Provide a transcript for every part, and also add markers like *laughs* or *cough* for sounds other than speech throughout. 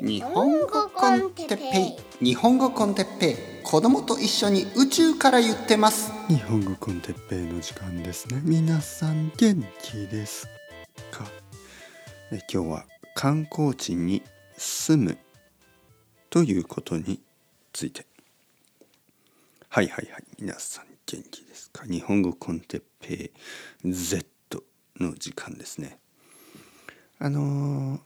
日本語コンテッペイ。日本語コンテッペイ。子供と一緒に宇宙から言ってます。日本語コンテッペイの時間ですね。皆さん元気ですか？え今日は観光地に住むということについて。はいはいはい。皆さん元気ですか？日本語コンテッペイ Z の時間ですね。あのー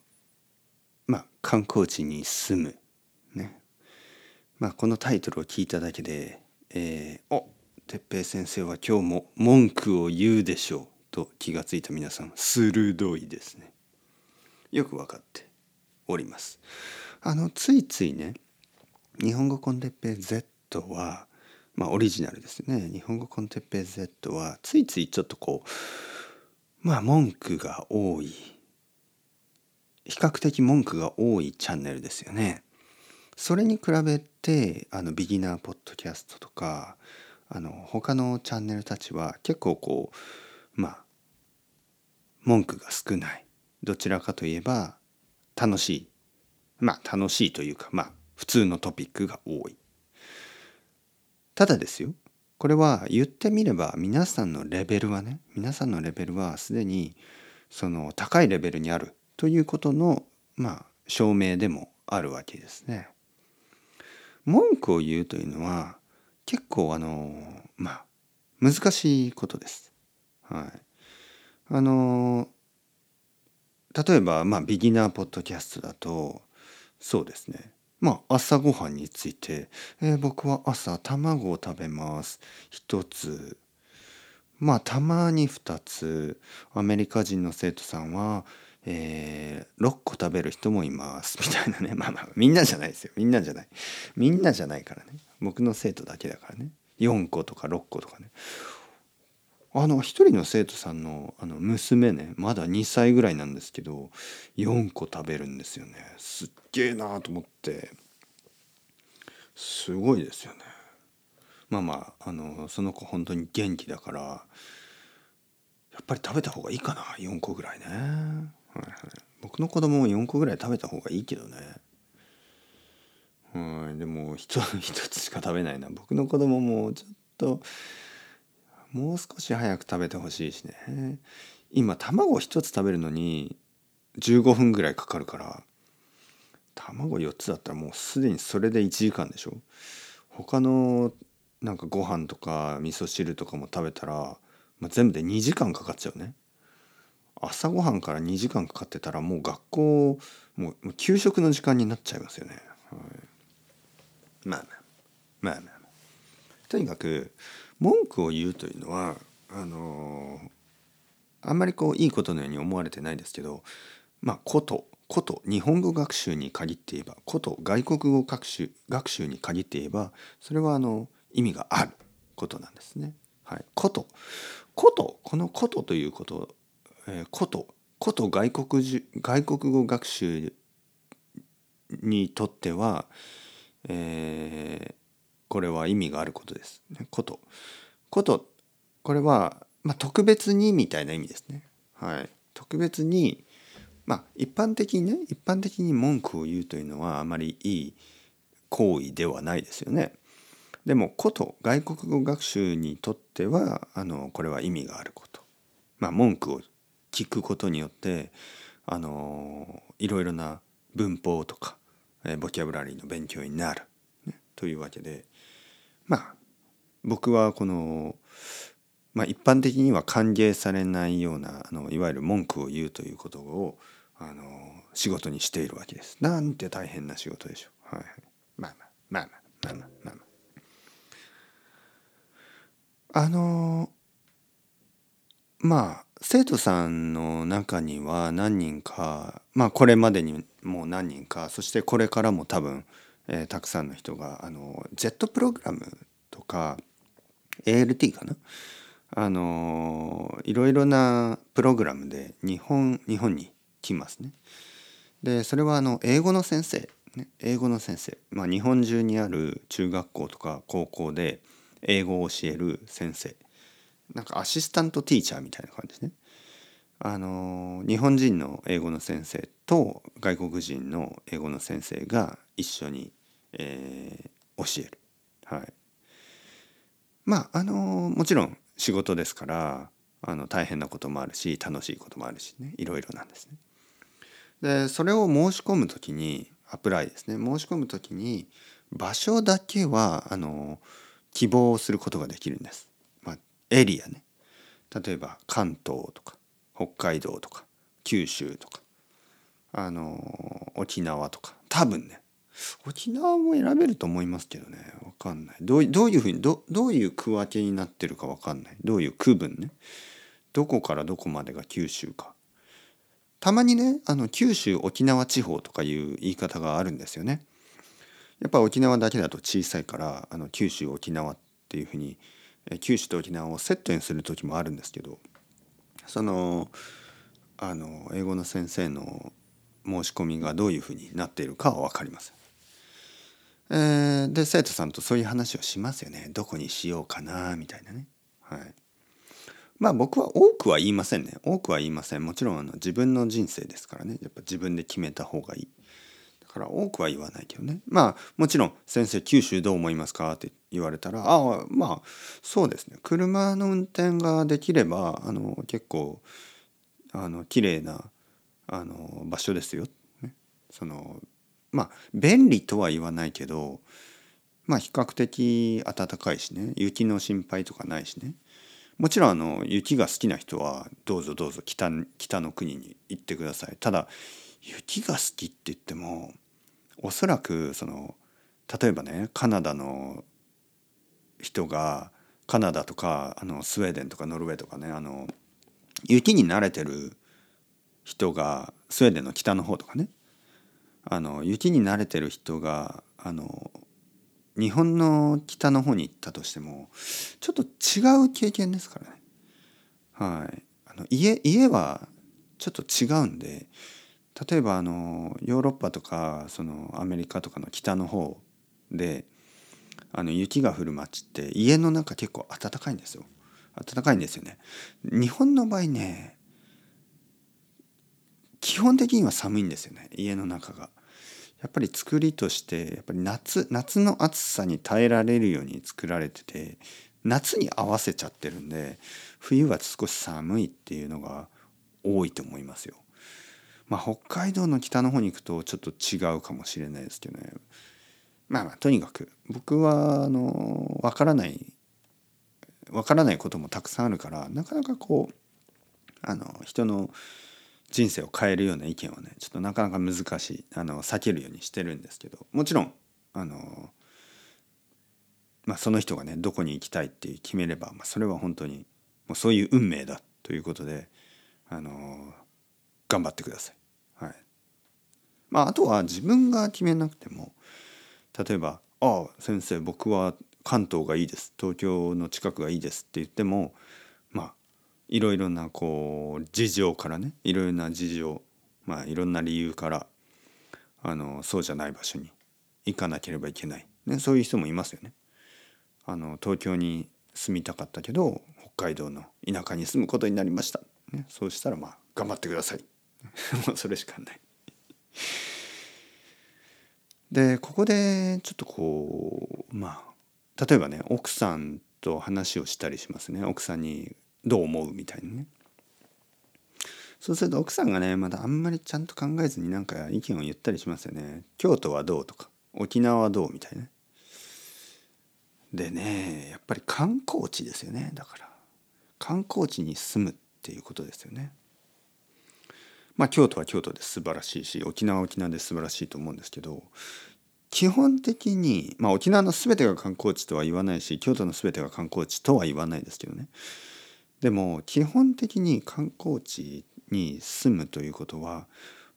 まあ観光地に住む。ね。まあこのタイトルを聞いただけで「えー、お哲平先生は今日も文句を言うでしょう」と気がついた皆さん鋭いですね。よく分かっております。あのついついね日本語コンテッペイ Z はまあオリジナルですね。日本語コンテッペイ Z はついついちょっとこうまあ文句が多い比較的文句が多いチャンネルですよね。それに比べてあのビギナーポッドキャストとかあの他のチャンネルたちは結構こうまあ文句が少ないどちらかといえば楽しいまあ楽しいというかまあ普通のトピックが多い。ただですよこれは言ってみれば皆さんのレベルはね皆さんのレベルはすでにその高いレベルにあるということのまあ証明でもあるわけですね。文句を言うというのは結構あのまあ難しいことです。はい。あの例えばまあビギナーポッドキャストだとそうですねまあ朝ごはんについて、えー、僕は朝卵を食べます一つまあたまに2つアメリカ人の生徒さんはえー、6個食べる人もいます。みたいなね。*laughs* まあまあみんなじゃないですよ。みんなじゃない。みんなじゃないからね。僕の生徒だけだからね。4個とか6個とかね。あの一人の生徒さんのあの娘ねまだ2歳ぐらいなんですけど4個食べるんですよね。すっげえなーと思って。すごいですよね。まあまああのその子本当に元気だからやっぱり食べた方がいいかな。4個ぐらいね、の子供も4個ぐらい食べた方がいいけどね。はいでも一つしか食べないな。僕の子供もちょっともう少し早く食べてほしいしね。今卵1つ食べるのに15分ぐらいかかるから卵4つだったらもうすでにそれで1時間でしょ。他のなんかご飯とか味噌汁とかも食べたら、まあ、全部で2時間かかっちゃうね。朝ごはんから2時間かかってたらもう学校もう給食の時間になっちゃいますよね。はい、まあまあ。まあまあ、まあ、とにかく文句を言うというのはあのー、あんまりこういいことのように思われてないですけどまあことこと日本語学習に限って言えばこと外国語学習学習に限って言えばそれはあの意味があることなんですね。はい、こと。こと。このことということえ、ことこと外国外国語学習にとっては、えー、これは意味があることです。こと。ことこれは、まあ、特別にみたいな意味ですね。はい。特別にまあ一般的にね一般的に文句を言うというのはあまりいい行為ではないですよね。でもこと外国語学習にとってはあのこれは意味があること。まあ文句を聞くことによってあのいろいろな文法とか、えボキャブラリーの勉強になる、ね、というわけでまあ僕はこの、まあ、一般的には歓迎されないようなあのいわゆる文句を言うということをあの仕事にしているわけです。なんて大変な仕事でしょう。はい、まあまあまあまあまあまあまあまあ。あのまあ生徒さんの中には何人かまあこれまでにもう何人かそしてこれからも多分、えー、たくさんの人があの Z プログラムとか ALT かな？あのいろいろなプログラムで日本日本に来ますね。でそれはあの英語の先生、ね、英語の先生、まあ、日本中にある中学校とか高校で英語を教える先生。なんかアシスタントティーチャーみたいな感じですね。あの日本人の英語の先生と外国人の英語の先生が一緒に、えー、教える。はい、まああのもちろん仕事ですからあの大変なこともあるし楽しいこともあるしねいろいろなんですね。でそれを申し込む時にアプライですね申し込む時に場所だけはあの希望することができるんです。エリアね。例えば関東とか北海道とか九州とかあの沖縄とか。多分ね沖縄も選べると思いますけどね。分かんない。どうどういうふうにどどういう区分けになってるか分かんない。どういう区分ね。どこからどこまでが九州か。たまにねあの九州沖縄地方とかいう言い方があるんですよね。やっぱ沖縄だけだと小さいからあの九州沖縄っていうふうに九州と沖縄をセットにする時もあるんですけどそのあの英語の先生の申し込みがどういうふうになっているかは分かりません。えー、で生徒さんとそういう話をしますよねどこにしようかなみたいなね。はい、まあ僕は多くは言いませんね多くは言いませんもちろんあの自分の人生ですからねやっぱ自分で決めた方がいい。から多くは言わないけどね。まあもちろん「先生九州どう思いますか?」って言われたら「ああまあそうですね。車の運転ができればあの結構あの綺麗なあの場所ですよ。ね、そのまあ便利とは言わないけどまあ比較的暖かいしね。雪の心配とかないしね。もちろんあの雪が好きな人はどうぞどうぞ北北の国に行ってください。ただ雪が好きって言ってもおそらくその例えばねカナダの人がカナダとかあのスウェーデンとかノルウェーとかねあの雪に慣れてる人がスウェーデンの北の方とかねあの雪に慣れてる人があの日本の北の方に行ったとしてもちょっと違う経験ですからね。はい、あの家家はちょっと違うんで例えばあのヨーロッパとかそのアメリカとかの北の方であの雪が降る街って家の中結構暖かいんですよ。暖かいんですよね。日本の場合ね基本的には寒いんですよね家の中が。やっぱり作りとしてやっぱり夏夏の暑さに耐えられるように作られてて夏に合わせちゃってるんで冬は少し寒いっていうのが多いと思いますよ。まあ北海道の北の方に行くとちょっと違うかもしれないですけどね。まあまあとにかく僕はあの分からない分からないこともたくさんあるからなかなかこうあの人の人生を変えるような意見はねちょっとなかなか難しいあの避けるようにしてるんですけどもちろんあの、まあ、その人がねどこに行きたいって決めれば、まあ、それは本当にもうそういう運命だということであの頑張ってください。はいまあ、あとは自分が決めなくても例えば「ああ先生僕は関東がいいです東京の近くがいいです」って言ってもまあいろいろなこう事情からねいろいろな事情まあいろんな理由からあのそうじゃない場所に行かなければいけない、ね、そういう人もいますよね。あの東京に住みたかったけど北海道の田舎に住むことになりました。ね、そうしたらまあ頑張ってください。*laughs* もうそれしかない。でここでちょっとこうまあ例えばね奥さんと話をしたりしますね。奥さんにどう思うみたいにね。そうすると奥さんがねまだあんまりちゃんと考えずになんか意見を言ったりしますよね。京都はどうとか沖縄はどうみたいなでねやっぱり観光地ですよね。だから観光地に住むっていうことですよね。まあ京都は京都で素晴らしいし沖縄は沖縄で素晴らしいと思うんですけど基本的にまあ沖縄の全てが観光地とは言わないし京都の全てが観光地とは言わないですけどねでも基本的に観光地に住むということは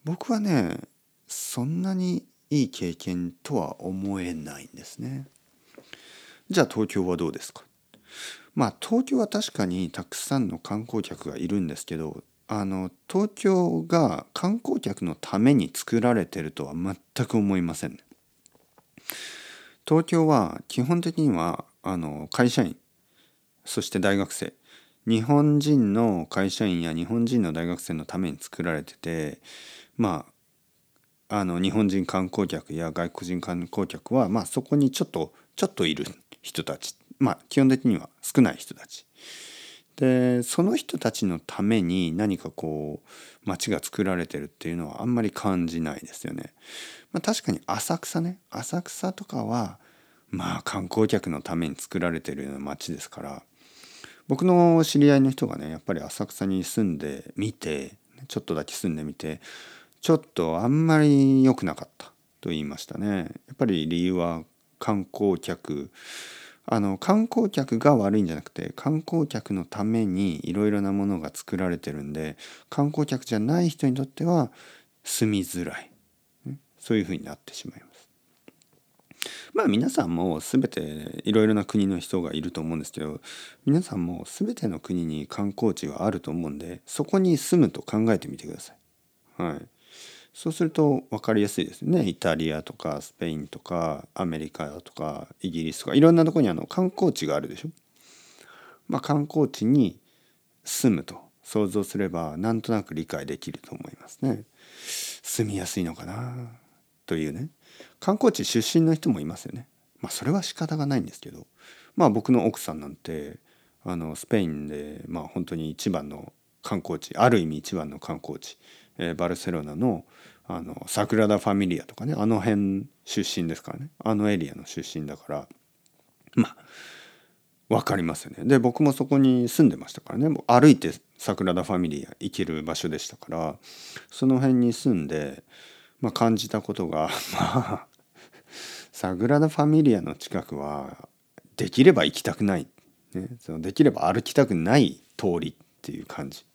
僕はねそんなにいい経験とは思えないんですね。じゃあ東京はどうですか？まあ東京は確かにたくさんの観光客がいるんですけどあの東京が観光客のために作られてるとは全く思いませんね。東京は基本的にはあの会社員そして大学生。日本人の会社員や日本人の大学生のために作られててまああの日本人観光客や外国人観光客は、まあ、そこにちょっとちょっといる人たち。まあ基本的には少ない人たち。でその人たちのために何かこう街が作られてるっていうのはあんまり感じないですよね。まあ、確かに浅草ね浅草とかはまあ観光客のために作られてるような街ですから僕の知り合いの人がねやっぱり浅草に住んでみてちょっとだけ住んでみてちょっとあんまり良くなかったと言いましたね。やっぱり理由は観光客あの観光客が悪いんじゃなくて観光客のためにいろいろなものが作られてるんで観光客じゃない人にとっては住みづらいそういうふうになってしまいます。まあ皆さんも全ていろいろな国の人がいると思うんですけど皆さんも全ての国に観光地はあると思うんでそこに住むと考えてみてください。はい、そうすると分かりやすいですねイタリアとかスペインとかアメリカとかイギリスとかいろんなとこにあの観光地があるでしょ。まあ、観光地に住むと想像すればなんとなく理解できると思いますね。住みやすいのかなというね観光地出身の人もいますよね。まあそれは仕方がないんですけどまあ僕の奥さんなんてあのスペインでまあ本当に一番の観光地ある意味一番の観光地えー、バルセロナのあのサグラダ・ファミリアとかねあの辺出身ですからね。あのエリアの出身だからまあ分かりますよね。で僕もそこに住んでましたからね。歩いてサグラダ・ファミリア行ける場所でしたからその辺に住んで、まあ、感じたことが *laughs* まあサグラダ・ファミリアの近くはできれば行きたくない、ね、そのできれば歩きたくない通りっていう感じ。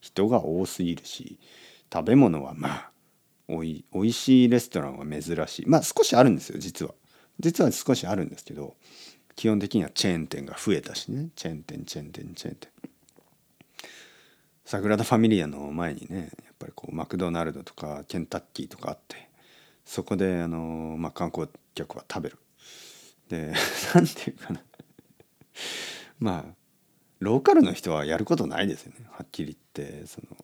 人が多すぎるし食べ物はまあおいおいしいレストランは珍しい。まあ少しあるんですよ実は。実は少しあるんですけど基本的にはチェーン店が増えたしね。チェーン店チェーン店チェーン店。サグラダ・ファミリアの前にねやっぱりこうマクドナルドとかケンタッキーとかあってそこであの、まあ、観光客は食べる。で *laughs* 何て言うかな。まあローカルの人はやることないですよね。はっきり言ってその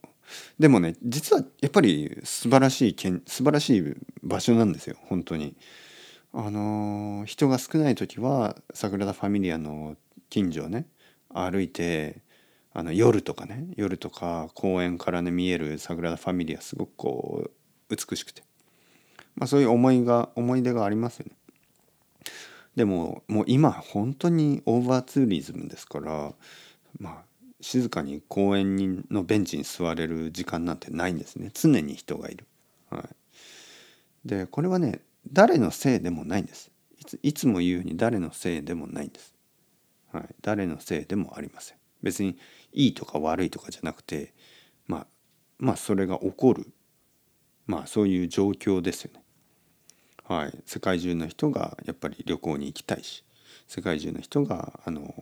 でもね実はやっぱり素晴らしい素晴らしい場所なんですよ本当に。あの人が少ない時はサグラダ・ファミリアの近所をね歩いてあの夜とかね夜とか公園からね見えるサグラダ・ファミリアすごくこう美しくて、まあ、そういう思いが思い出がありますよね。でももう今本当にオーバーツーリズムですからまあ静かに公園のベンチに座れる時間なんてないんですね常に人がいる。はい、でこれはね誰のせいでもないんですいついつも言うように誰のせいでもないんです。はい、誰のせいでもありません。別にいいとか悪いとかじゃなくてまあまあそれが起こるまあそういう状況ですよね。はい、世界中の人がやっぱり旅行に行きたいし世界中の人があの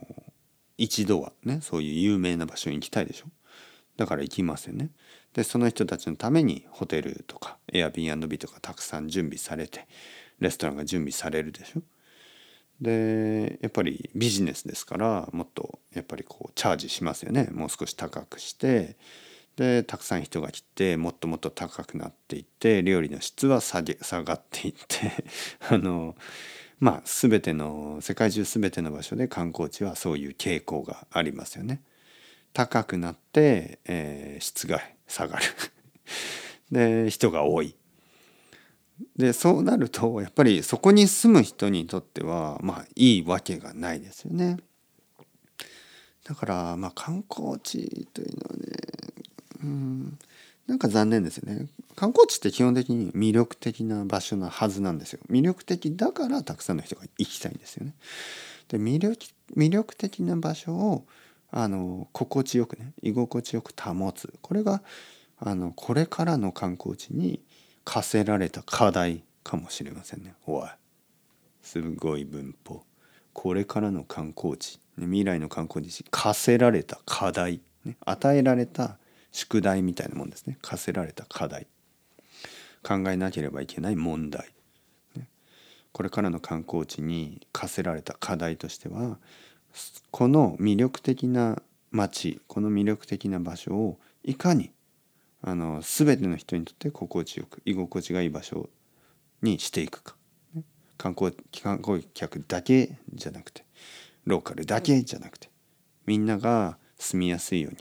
一度はねそういう有名な場所に行きたいでしょ？だから行きますよね。でその人たちのためにホテルとか Airbnb とかたくさん準備されてレストランが準備されるでしょ？でやっぱりビジネスですからもっとやっぱりこうチャージしますよね。もう少し高くしてでたくさん人が来てもっともっと高くなっていって料理の質は下げ下がっていって *laughs* あのまあ全ての世界中全ての場所で観光地はそういう傾向がありますよね。高くなって、えー、質が下がる *laughs* で人が多い。でそうなるとやっぱりそこに住む人にとってはまあいいわけがないですよね。だからまあ観光地というのはねうんなんか残念ですよね。観光地って基本的に魅力的な場所なはずなんですよ。魅力的だからたくさんの人が行きたいんですよね。で魅力魅力的な場所をあの心地よくね居心地よく保つこれがあのこれからの観光地に課せられた課題かもしれませんね。おいすごい文法。これからの観光地未来の観光地に課せられた課題、ね、与えられた宿題みたいなもんですね。課せられた課題。考えなければいけない問題、これからの観光地に課せられた課題としてはこの魅力的な街この魅力的な場所をいかにあの全ての人にとって心地よく居心地がいい場所にしていくか、観光観光客だけじゃなくてローカルだけじゃなくてみんなが住みやすいように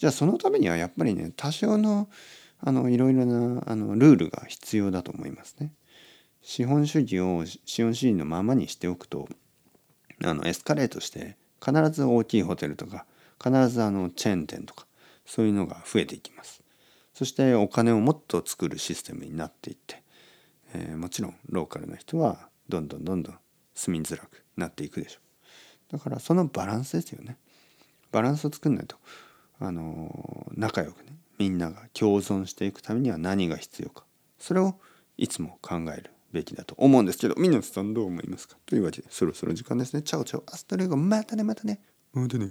じゃあそのためにはやっぱりね多少のあのいろいろなあのルールが必要だと思いますね。資本主義を資本主義のままにしておくとあのエスカレートして必ず大きいホテルとか必ずあのチェーン店とかそういうのが増えていきます。そしてお金をもっと作るシステムになっていって、えー、もちろんローカルな人はどんどんどんどん住みづらくなっていくでしょう。だからそのバランスですよね。バランスを作んないとあの仲良くねみんなが共存していくためには何が必要かそれをいつも考えるべきだと思うんですけど皆さんどう思いますか？というわけでそろそろ時間ですね。チャオチャオアストレゴまたねまたねまたね。